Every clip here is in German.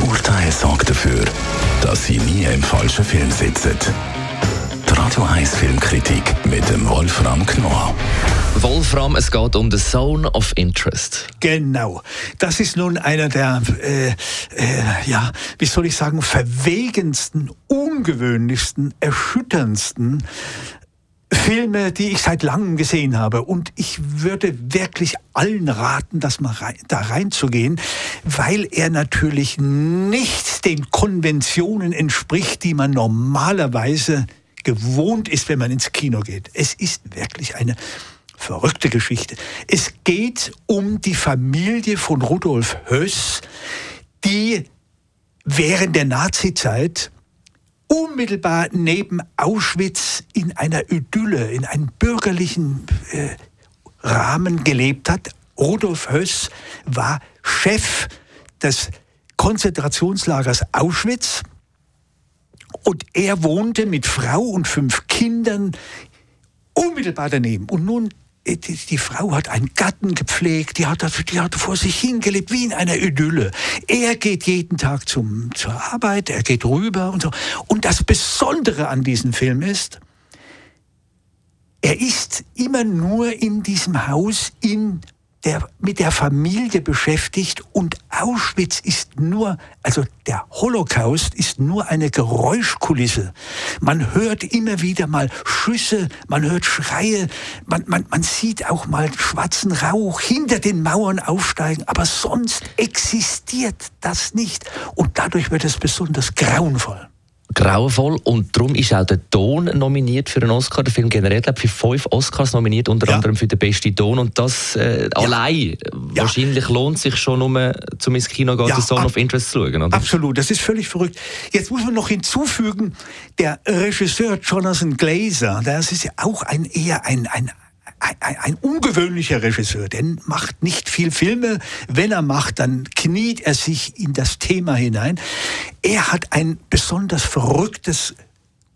Das Urteil sorgt dafür, dass Sie nie im falschen Film sitzen. Die Radio 1 Filmkritik mit dem Wolfram Knorr. Wolfram, es geht um the Zone of Interest. Genau. Das ist nun einer der, äh, äh, ja, wie soll ich sagen, verwegensten, ungewöhnlichsten, erschütterndsten Filme, die ich seit langem gesehen habe. Und ich würde wirklich allen raten, das mal rein, da reinzugehen, weil er natürlich nicht den Konventionen entspricht, die man normalerweise gewohnt ist, wenn man ins Kino geht. Es ist wirklich eine verrückte Geschichte. Es geht um die Familie von Rudolf Höss, die während der Nazizeit unmittelbar neben Auschwitz in einer Idylle, in einem bürgerlichen äh, Rahmen gelebt hat. Rudolf Höss war Chef des Konzentrationslagers Auschwitz und er wohnte mit Frau und fünf Kindern unmittelbar daneben. Und nun die, die, Frau hat einen Gatten gepflegt, die hat, die hat vor sich hingelebt, wie in einer Idylle. Er geht jeden Tag zum, zur Arbeit, er geht rüber und so. Und das Besondere an diesem Film ist, er ist immer nur in diesem Haus in der, mit der Familie beschäftigt und Auschwitz ist nur, also der Holocaust ist nur eine Geräuschkulisse. Man hört immer wieder mal Schüsse, man hört Schreie, man, man, man sieht auch mal schwarzen Rauch hinter den Mauern aufsteigen, aber sonst existiert das nicht und dadurch wird es besonders grauenvoll grauenvoll und darum ist auch der Ton nominiert für einen Oscar. Der Film generell glaube für fünf Oscars nominiert, unter ja. anderem für den besten Ton und das äh, ja. allein ja. wahrscheinlich lohnt sich schon, um zum ins Kino gehen, ja, Zone of Interest zu schauen. Oder? Absolut, das ist völlig verrückt. Jetzt muss man noch hinzufügen, der Regisseur Jonathan Glazer, das ist ja auch ein eher ein, ein ein, ein, ungewöhnlicher Regisseur, der macht nicht viel Filme. Wenn er macht, dann kniet er sich in das Thema hinein. Er hat ein besonders verrücktes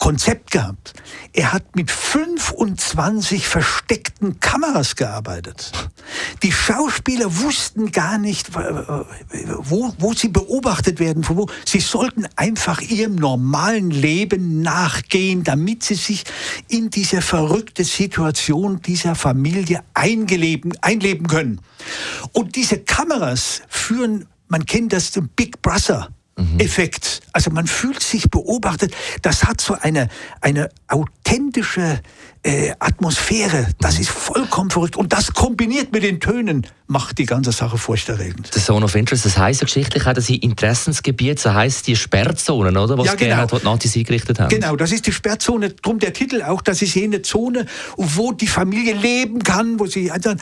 Konzept gehabt. Er hat mit 25 versteckten Kameras gearbeitet. Die Schauspieler wussten gar nicht, wo, wo sie beobachtet werden. Wo. Sie sollten einfach ihrem normalen Leben nachgehen, damit sie sich in diese verrückte Situation dieser Familie eingeleben, einleben können. Und diese Kameras führen, man kennt das, zum Big Brother. Mhm. Effekt. Also man fühlt sich beobachtet. Das hat so eine, eine authentische äh, Atmosphäre. Das mhm. ist vollkommen verrückt. Und das kombiniert mit den Tönen macht die ganze Sache furchterregend. The Zone of Interest, das heisst ja geschichtlich auch, dass sie Interessensgebiet, das heisst die Sperrzonen, oder? Was ja, genau. hat, die Nazis eingerichtet haben. Genau, das ist die Sperrzone. Drum der Titel auch, das ist jene Zone, wo die Familie leben kann, wo sie also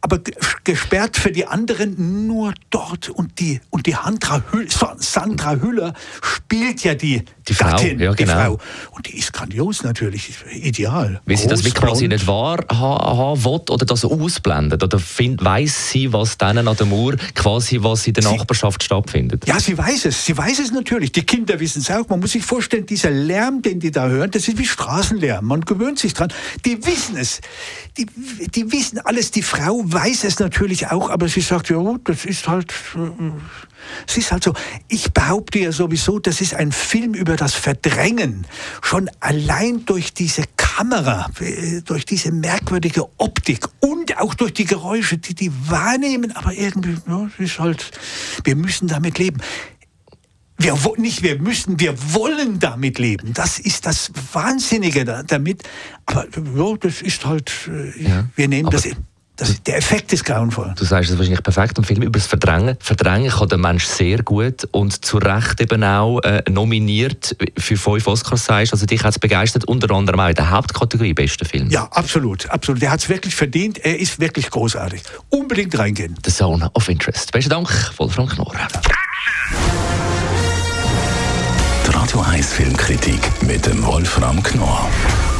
aber gesperrt für die anderen nur dort. Und die, und die Sandra, Hüll, Sandra Hüller spielt ja die, die Gattin, ja, genau. die Frau. Und die ist grandios natürlich, ideal. Wie sie das quasi nicht wahrhaben will oder das ausblendet? Oder find, weiss sie, was dann an der Mauer quasi, was in der sie, Nachbarschaft stattfindet? Ja, sie weiß es. Sie weiß es natürlich. Die Kinder wissen es auch. Man muss sich vorstellen, dieser Lärm, den die da hören, das ist wie Straßenlärm. Man gewöhnt sich dran. Die wissen es. Die, die wissen alles. Die Frau weiß es natürlich auch, aber sie sagt, ja gut, das ist halt, äh, es ist halt so. Ich behaupte ja sowieso, das ist ein Film über das Verdrängen. Schon allein durch diese Kamera, äh, durch diese merkwürdige Optik und auch durch die Geräusche, die die wahrnehmen, aber irgendwie, ja, es ist halt, wir müssen damit leben. Wir nicht, wir müssen, wir wollen damit leben. Das ist das Wahnsinnige damit. Aber ja, das ist halt, äh, ja, wir nehmen das. Das, der Effekt ist grauenvoll. Du sagst es wahrscheinlich perfekt im Film über das Verdrängen. Verdrängen kann der Mensch sehr gut und zu Recht eben auch äh, nominiert für fünf Oscars, sagst Also dich hat es begeistert, unter anderem auch in der Hauptkategorie bester Film. Ja, absolut, absolut. Er hat es wirklich verdient. Er ist wirklich großartig. Unbedingt reingehen. The Zone of Interest. Besten Dank, Wolfram Knorr. Radio 1 Filmkritik mit dem Wolfram Knorr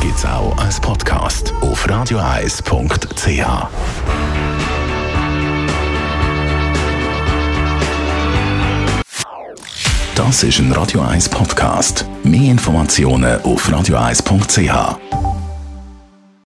gibt's auch als Podcast auf radioeis.ch. Das ist ein Radio 1 Podcast. Mehr Informationen auf radioeis.ch.